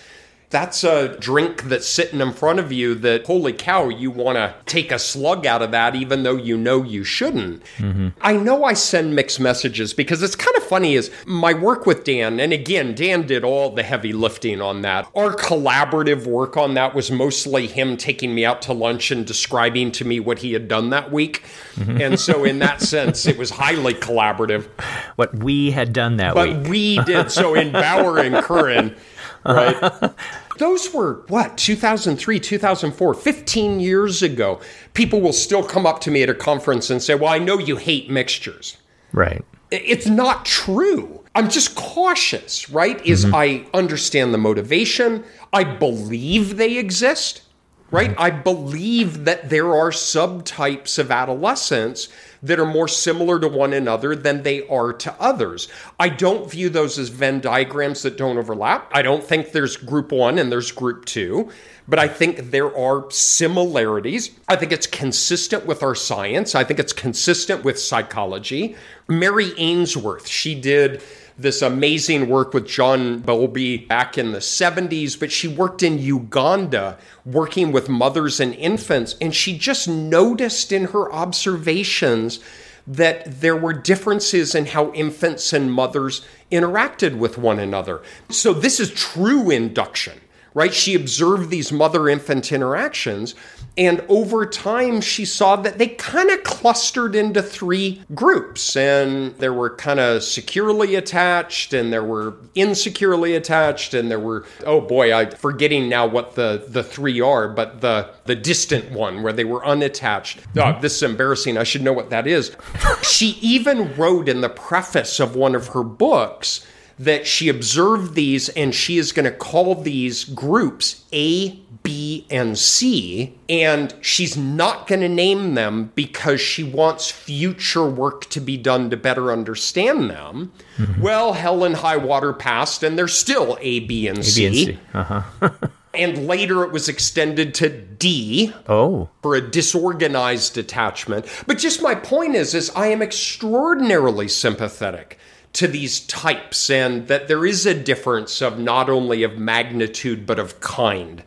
that's a drink that's sitting in front of you that, holy cow, you want to take a slug out of that, even though you know you shouldn't. Mm-hmm. I know I send mixed messages because it's kind of funny is my work with Dan, and again, Dan did all the heavy lifting on that. Our collaborative work on that was mostly him taking me out to lunch and describing to me what he had done that week. Mm-hmm. And so, in that sense, it was highly collaborative. What we had done that but week. But we did. So, in Bauer and Curran, right? Those were what, 2003, 2004, 15 years ago. People will still come up to me at a conference and say, Well, I know you hate mixtures. Right. It's not true. I'm just cautious, right? Is mm-hmm. I understand the motivation, I believe they exist, right? Mm-hmm. I believe that there are subtypes of adolescence that are more similar to one another than they are to others. I don't view those as Venn diagrams that don't overlap. I don't think there's group one and there's group two, but I think there are similarities. I think it's consistent with our science. I think it's consistent with psychology. Mary Ainsworth, she did this amazing work with John Bowlby back in the 70s, but she worked in Uganda working with mothers and infants, and she just noticed in her observations that there were differences in how infants and mothers interacted with one another. So, this is true induction right? She observed these mother infant interactions. And over time, she saw that they kind of clustered into three groups. And there were kind of securely attached, and there were insecurely attached, and there were, oh boy, I'm forgetting now what the, the three are, but the, the distant one where they were unattached. Oh, this is embarrassing. I should know what that is. she even wrote in the preface of one of her books that she observed these and she is going to call these groups A, B, and C. And she's not going to name them because she wants future work to be done to better understand them. Mm-hmm. Well, hell and high water passed, and they're still A, B, and A, C. B, and C. Uh-huh. and later it was extended to D. Oh. For a disorganized attachment. But just my point is, is I am extraordinarily sympathetic to these types and that there is a difference of not only of magnitude but of kind.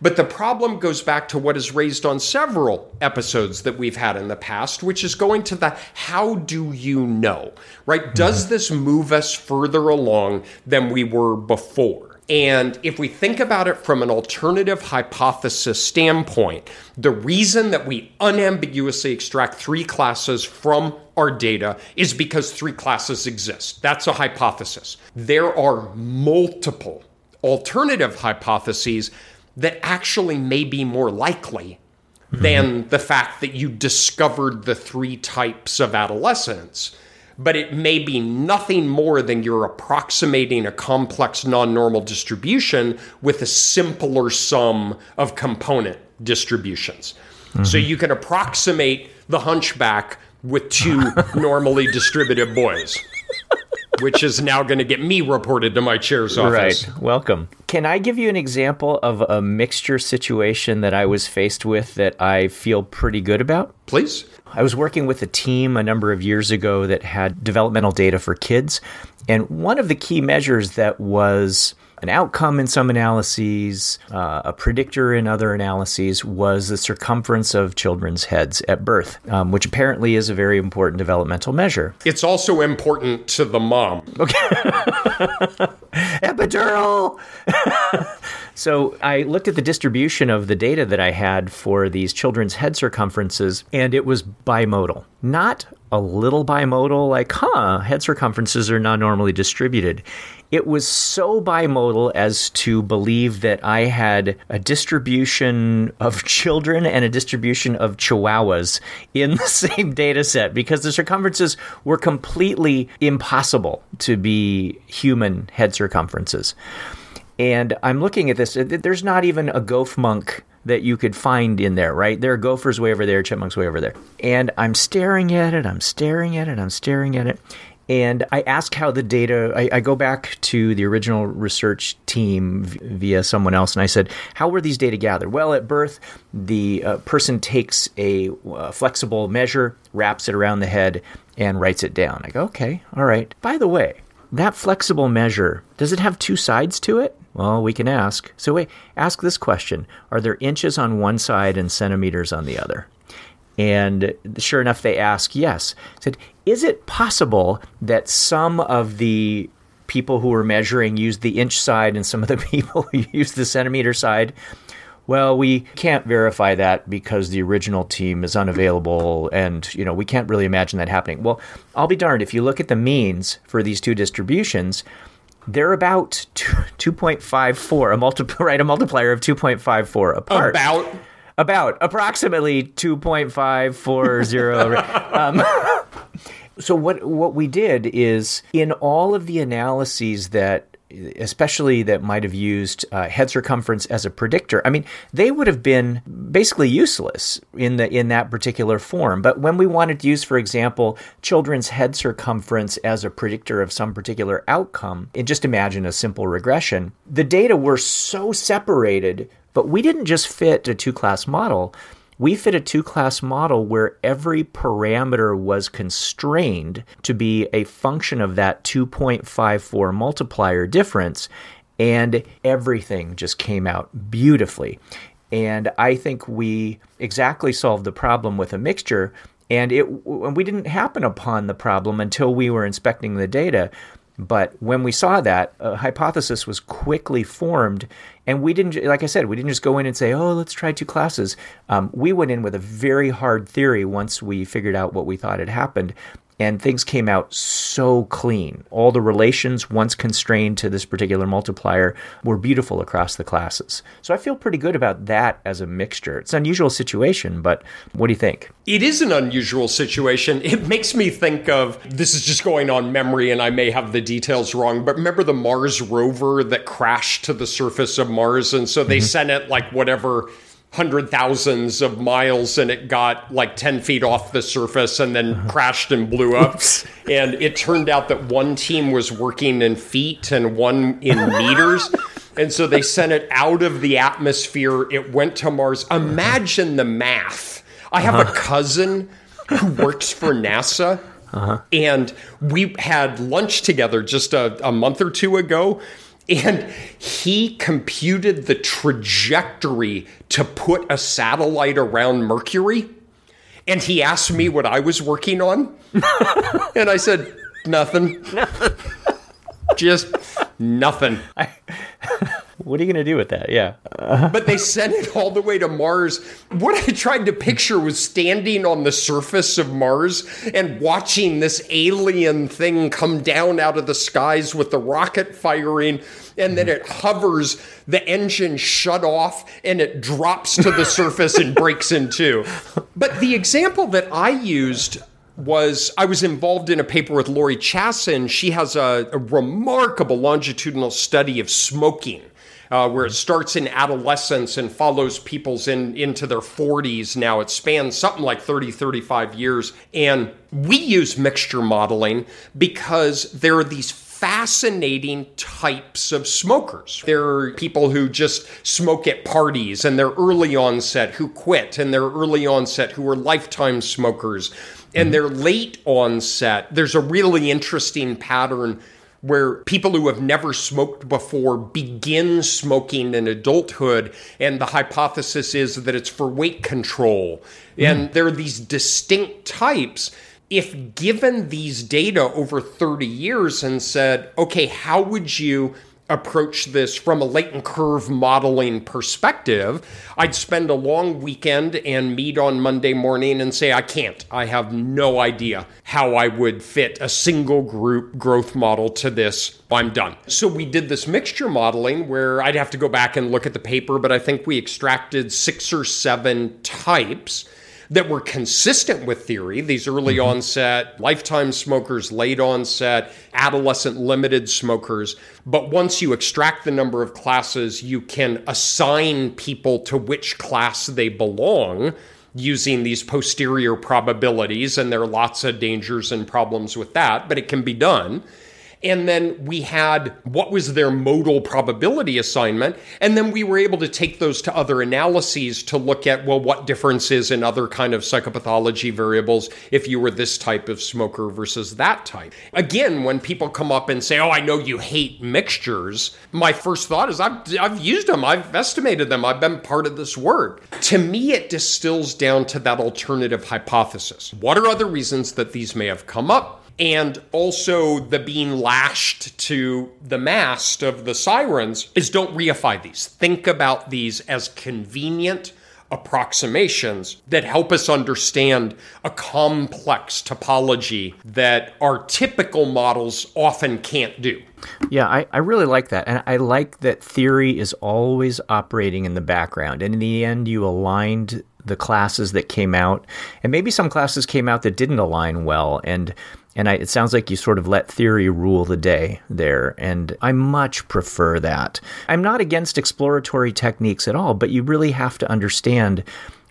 But the problem goes back to what is raised on several episodes that we've had in the past, which is going to the how do you know, right? Does mm-hmm. this move us further along than we were before? And if we think about it from an alternative hypothesis standpoint, the reason that we unambiguously extract three classes from our data is because three classes exist. That's a hypothesis. There are multiple alternative hypotheses that actually may be more likely mm-hmm. than the fact that you discovered the three types of adolescence but it may be nothing more than you're approximating a complex non normal distribution with a simpler sum of component distributions. Mm-hmm. So you can approximate the hunchback with two normally distributed boys. Which is now going to get me reported to my chair's office. Right. Welcome. Can I give you an example of a mixture situation that I was faced with that I feel pretty good about? Please. I was working with a team a number of years ago that had developmental data for kids. And one of the key measures that was an outcome in some analyses, uh, a predictor in other analyses, was the circumference of children's heads at birth, um, which apparently is a very important developmental measure. It's also important to the mom. Okay. Epidural! so I looked at the distribution of the data that I had for these children's head circumferences, and it was bimodal. Not a little bimodal, like, huh, head circumferences are not normally distributed. It was so bimodal as to believe that I had a distribution of children and a distribution of chihuahuas in the same data set because the circumferences were completely impossible to be human head circumferences. And I'm looking at this, there's not even a gophmunk that you could find in there, right? There are gophers way over there, chipmunks way over there. And I'm staring at it, I'm staring at it, I'm staring at it. And I ask how the data, I, I, go back to the original research team via someone else, and I said, How were these data gathered? Well, at birth, the uh, person takes a uh, flexible measure, wraps it around the head, and writes it down. I go, Okay, all right. By the way, that flexible measure, does it have two sides to it? Well, we can ask. So, wait, ask this question Are there inches on one side and centimeters on the other? And sure enough, they ask yes. I said, is it possible that some of the people who were measuring used the inch side and some of the people who used the centimeter side? Well, we can't verify that because the original team is unavailable and, you know, we can't really imagine that happening. Well, I'll be darned if you look at the means for these two distributions, they're about 2.54 a multi- right a multiplier of 2.54 apart. About about approximately 2.540. um, so what what we did is in all of the analyses that especially that might have used uh, head circumference as a predictor. I mean, they would have been basically useless in the in that particular form. But when we wanted to use, for example, children's head circumference as a predictor of some particular outcome, and just imagine a simple regression, the data were so separated but we didn't just fit a two class model. We fit a two class model where every parameter was constrained to be a function of that 2.54 multiplier difference, and everything just came out beautifully. And I think we exactly solved the problem with a mixture. And it and we didn't happen upon the problem until we were inspecting the data. But when we saw that, a hypothesis was quickly formed. And we didn't, like I said, we didn't just go in and say, oh, let's try two classes. Um, we went in with a very hard theory once we figured out what we thought had happened and things came out so clean. All the relations, once constrained to this particular multiplier, were beautiful across the classes. So I feel pretty good about that as a mixture. It's an unusual situation, but what do you think? It is an unusual situation. It makes me think of this is just going on memory, and I may have the details wrong, but remember the Mars rover that crashed to the surface of Mars? And so they mm-hmm. sent it like whatever hundred thousands of miles and it got like 10 feet off the surface and then uh-huh. crashed and blew up. and it turned out that one team was working in feet and one in meters. and so they sent it out of the atmosphere. It went to Mars. Imagine the math. I have uh-huh. a cousin who works for NASA. Uh-huh. And we had lunch together just a, a month or two ago and he computed the trajectory to put a satellite around Mercury. And he asked me what I was working on. and I said, nothing. Just nothing. I, what are you going to do with that? Yeah. But they sent it all the way to Mars. What I tried to picture was standing on the surface of Mars and watching this alien thing come down out of the skies with the rocket firing, and then it hovers, the engine shut off, and it drops to the surface and breaks in two. But the example that I used was I was involved in a paper with Laurie Chassin. She has a, a remarkable longitudinal study of smoking uh, where it starts in adolescence and follows people's in into their 40s now it spans something like 30 35 years and we use mixture modeling because there are these fascinating types of smokers. There are people who just smoke at parties and they're early onset who quit and they're early onset who are lifetime smokers and they're late onset. There's a really interesting pattern where people who have never smoked before begin smoking in adulthood, and the hypothesis is that it's for weight control. Mm. And there are these distinct types. If given these data over 30 years and said, okay, how would you approach this from a latent curve modeling perspective, I'd spend a long weekend and meet on Monday morning and say, I can't. I have no idea how I would fit a single group growth model to this. I'm done. So we did this mixture modeling where I'd have to go back and look at the paper, but I think we extracted six or seven types that were consistent with theory these early mm-hmm. onset, lifetime smokers, late onset, adolescent limited smokers. But once you extract the number of classes, you can assign people to which class they belong using these posterior probabilities. And there are lots of dangers and problems with that, but it can be done. And then we had what was their modal probability assignment. And then we were able to take those to other analyses to look at, well, what differences in other kind of psychopathology variables if you were this type of smoker versus that type. Again, when people come up and say, oh, I know you hate mixtures, my first thought is I've, I've used them, I've estimated them, I've been part of this work. To me, it distills down to that alternative hypothesis. What are other reasons that these may have come up? And also the being lashed to the mast of the sirens is don't reify these. Think about these as convenient approximations that help us understand a complex topology that our typical models often can't do. Yeah, I, I really like that. And I like that theory is always operating in the background. And in the end, you aligned the classes that came out, and maybe some classes came out that didn't align well. And and I, it sounds like you sort of let theory rule the day there. And I much prefer that. I'm not against exploratory techniques at all, but you really have to understand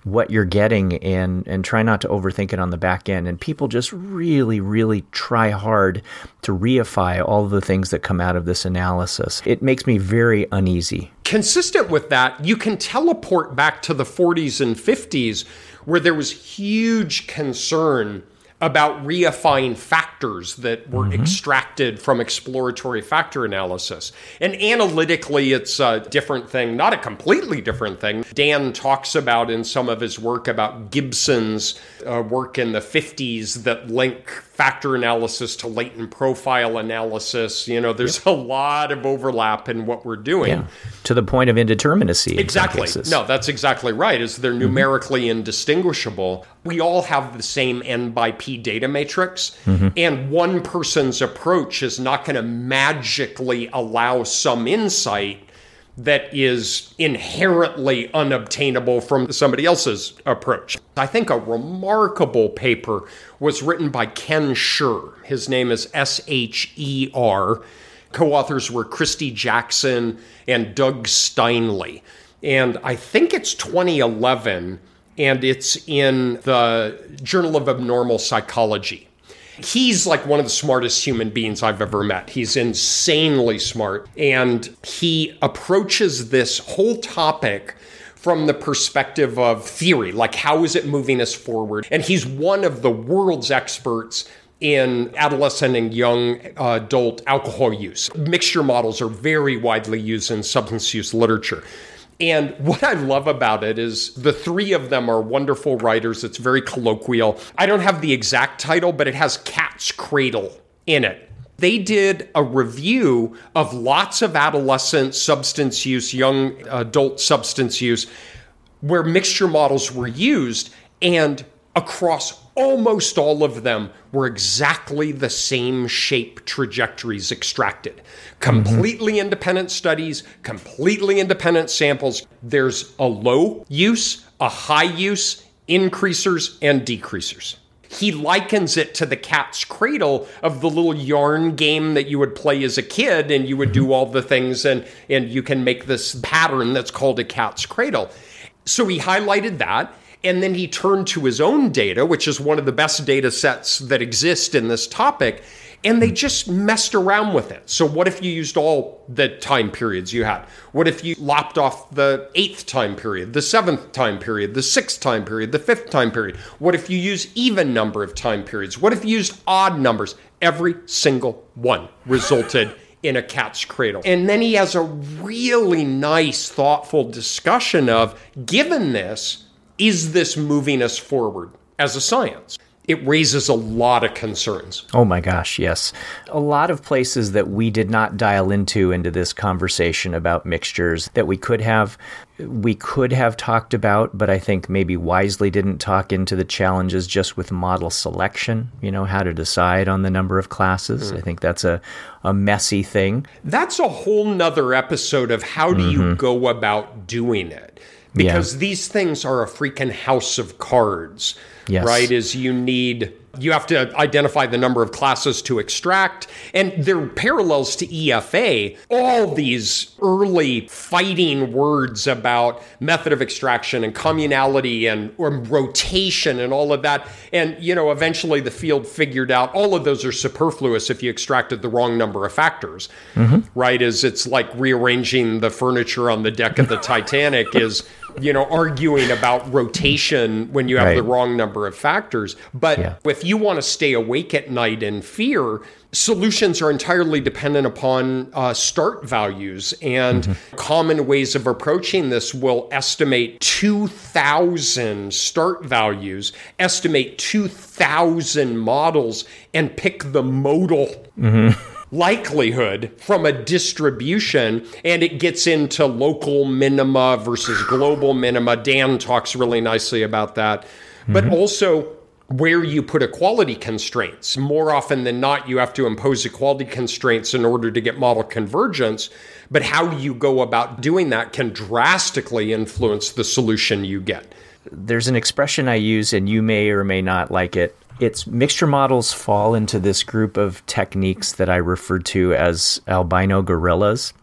what you're getting and and try not to overthink it on the back end and people just really really try hard to reify all the things that come out of this analysis it makes me very uneasy consistent with that you can teleport back to the 40s and 50s where there was huge concern about reifying factors that were mm-hmm. extracted from exploratory factor analysis. And analytically, it's a different thing, not a completely different thing. Dan talks about in some of his work about Gibson's uh, work in the 50s that link factor analysis to latent profile analysis. You know, there's yep. a lot of overlap in what we're doing. Yeah. To the point of indeterminacy. Exactly. No, that's exactly right. Is they're mm-hmm. numerically mm-hmm. indistinguishable. We all have the same n by p data matrix, mm-hmm. and one person's approach is not going to magically allow some insight that is inherently unobtainable from somebody else's approach. I think a remarkable paper was written by Ken Sher. His name is S H E R. Co authors were Christy Jackson and Doug Steinley. And I think it's 2011, and it's in the Journal of Abnormal Psychology. He's like one of the smartest human beings I've ever met. He's insanely smart. And he approaches this whole topic from the perspective of theory, like how is it moving us forward? And he's one of the world's experts in adolescent and young uh, adult alcohol use. Mixture models are very widely used in substance use literature. And what I love about it is the three of them are wonderful writers. It's very colloquial. I don't have the exact title, but it has Cat's Cradle in it. They did a review of lots of adolescent substance use, young adult substance use, where mixture models were used. And across almost all of them were exactly the same shape trajectories extracted. Completely mm-hmm. independent studies, completely independent samples. There's a low use, a high use, increasers, and decreasers. He likens it to the cat's cradle of the little yarn game that you would play as a kid, and you would do all the things, and, and you can make this pattern that's called a cat's cradle. So he highlighted that. And then he turned to his own data, which is one of the best data sets that exist in this topic and they just messed around with it. So, what if you used all the time periods you had? What if you lopped off the eighth time period, the seventh time period, the sixth time period, the fifth time period? What if you use even number of time periods? What if you used odd numbers? Every single one resulted in a cat's cradle. And then he has a really nice, thoughtful discussion of given this, is this moving us forward as a science? it raises a lot of concerns. Oh my gosh, yes. A lot of places that we did not dial into into this conversation about mixtures that we could have we could have talked about, but I think maybe wisely didn't talk into the challenges just with model selection, you know, how to decide on the number of classes. Mm. I think that's a, a messy thing. That's a whole nother episode of how do mm-hmm. you go about doing it? Because yeah. these things are a freaking house of cards yes. right? Is you need you have to identify the number of classes to extract. And there are parallels to EFA. All these early fighting words about method of extraction and communality and rotation and all of that. And, you know, eventually the field figured out all of those are superfluous if you extracted the wrong number of factors, mm-hmm. right? Is it's like rearranging the furniture on the deck of the Titanic is you know, arguing about rotation when you have right. the wrong number of factors. But yeah. if you want to stay awake at night in fear, solutions are entirely dependent upon uh, start values. And mm-hmm. common ways of approaching this will estimate 2,000 start values, estimate 2,000 models, and pick the modal. Mm-hmm likelihood from a distribution and it gets into local minima versus global minima. Dan talks really nicely about that. Mm-hmm. But also where you put equality constraints. More often than not, you have to impose equality constraints in order to get model convergence. But how you go about doing that can drastically influence the solution you get. There's an expression I use, and you may or may not like it its mixture models fall into this group of techniques that I refer to as albino gorillas.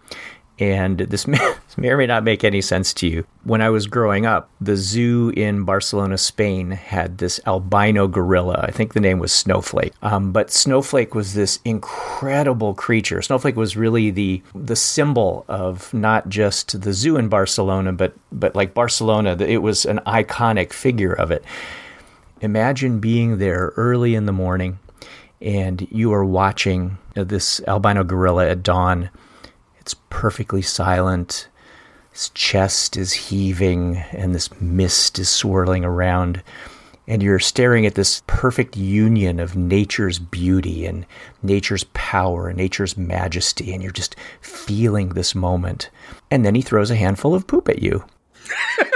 And this may, this may, or may not make any sense to you. When I was growing up, the zoo in Barcelona, Spain had this albino gorilla. I think the name was Snowflake. Um, but Snowflake was this incredible creature. Snowflake was really the the symbol of not just the zoo in Barcelona, but but like Barcelona. It was an iconic figure of it. Imagine being there early in the morning and you are watching this albino gorilla at dawn. It's perfectly silent. His chest is heaving and this mist is swirling around. And you're staring at this perfect union of nature's beauty and nature's power and nature's majesty. And you're just feeling this moment. And then he throws a handful of poop at you.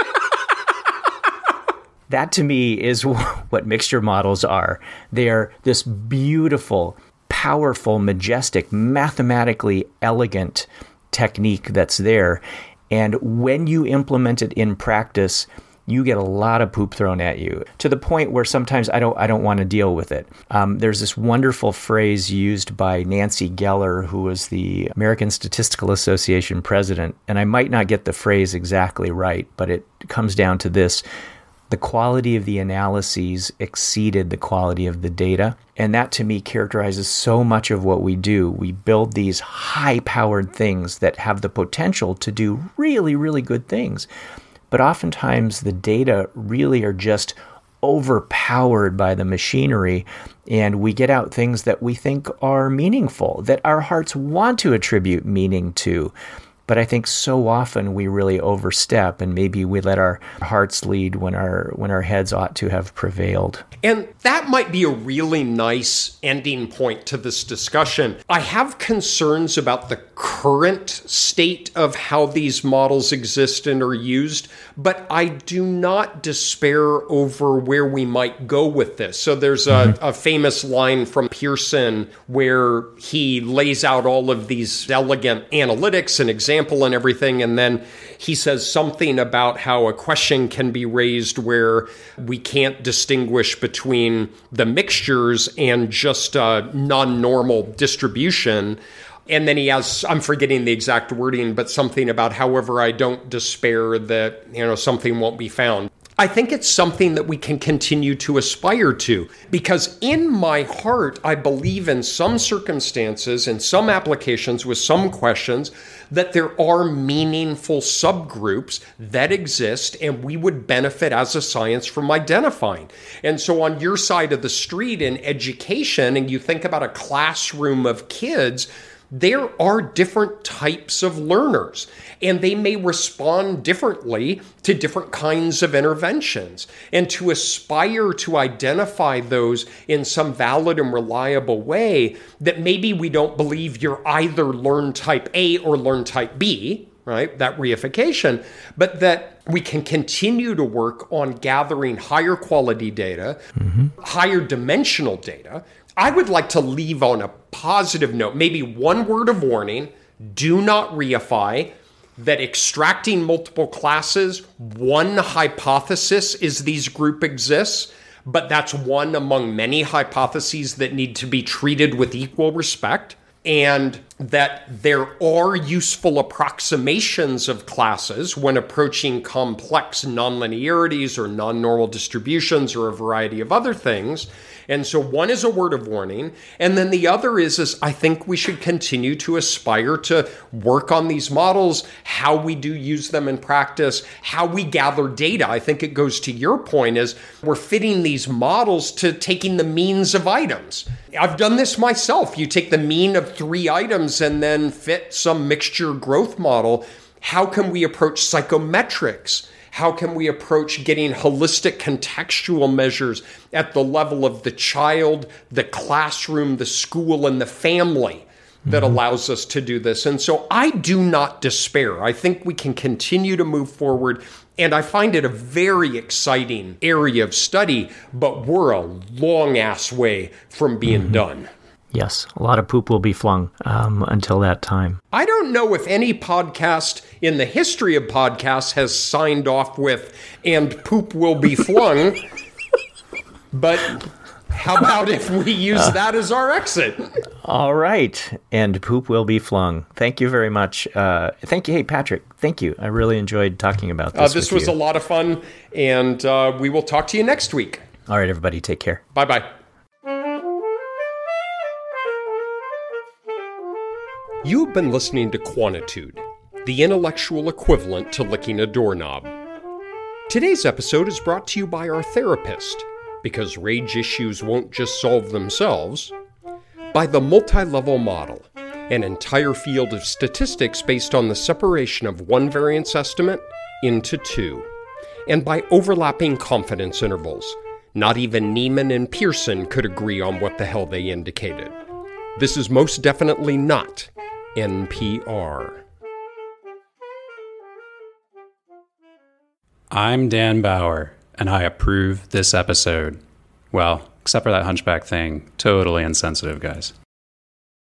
That to me is what mixture models are. They are this beautiful, powerful, majestic, mathematically elegant technique that's there. And when you implement it in practice, you get a lot of poop thrown at you to the point where sometimes I don't I don't want to deal with it. Um, there's this wonderful phrase used by Nancy Geller, who was the American Statistical Association president, and I might not get the phrase exactly right, but it comes down to this: the quality of the analyses exceeded the quality of the data. And that to me characterizes so much of what we do. We build these high powered things that have the potential to do really, really good things. But oftentimes the data really are just overpowered by the machinery and we get out things that we think are meaningful, that our hearts want to attribute meaning to. But I think so often we really overstep and maybe we let our hearts lead when our when our heads ought to have prevailed. And that might be a really nice ending point to this discussion. I have concerns about the current state of how these models exist and are used, but I do not despair over where we might go with this. So there's a, mm-hmm. a famous line from Pearson where he lays out all of these elegant analytics and examples example and everything. And then he says something about how a question can be raised where we can't distinguish between the mixtures and just a non normal distribution. And then he has, I'm forgetting the exact wording, but something about, however, I don't despair that, you know, something won't be found. I think it's something that we can continue to aspire to because in my heart, I believe in some circumstances in some applications with some questions that there are meaningful subgroups that exist and we would benefit as a science from identifying. And so on your side of the street in education, and you think about a classroom of kids, there are different types of learners and they may respond differently to different kinds of interventions. And to aspire to identify those in some valid and reliable way that maybe we don't believe you're either learn type A or learn type B, right? That reification, but that we can continue to work on gathering higher quality data, mm-hmm. higher dimensional data, I would like to leave on a positive note, maybe one word of warning. Do not reify that extracting multiple classes, one hypothesis is these group exists, but that's one among many hypotheses that need to be treated with equal respect and that there are useful approximations of classes when approaching complex nonlinearities or non-normal distributions or a variety of other things and so one is a word of warning. And then the other is, is I think we should continue to aspire to work on these models, how we do use them in practice, how we gather data. I think it goes to your point is we're fitting these models to taking the means of items. I've done this myself. You take the mean of three items and then fit some mixture growth model. How can we approach psychometrics? How can we approach getting holistic contextual measures at the level of the child, the classroom, the school, and the family? that mm-hmm. allows us to do this. And so I do not despair. I think we can continue to move forward. And I find it a very exciting area of study, but we're a long ass way from being mm-hmm. done. Yes, a lot of poop will be flung um, until that time. I don't know if any podcast in the history of podcasts has signed off with, and poop will be flung. but how about if we use uh, that as our exit? All right. And poop will be flung. Thank you very much. Uh, thank you. Hey, Patrick, thank you. I really enjoyed talking about this. Uh, this was you. a lot of fun. And uh, we will talk to you next week. All right, everybody. Take care. Bye bye. You've been listening to Quantitude, the intellectual equivalent to licking a doorknob. Today's episode is brought to you by our therapist, because rage issues won't just solve themselves, by the multi level model, an entire field of statistics based on the separation of one variance estimate into two, and by overlapping confidence intervals. Not even Neyman and Pearson could agree on what the hell they indicated. This is most definitely not NPR. I'm Dan Bauer, and I approve this episode. Well, except for that hunchback thing. Totally insensitive, guys.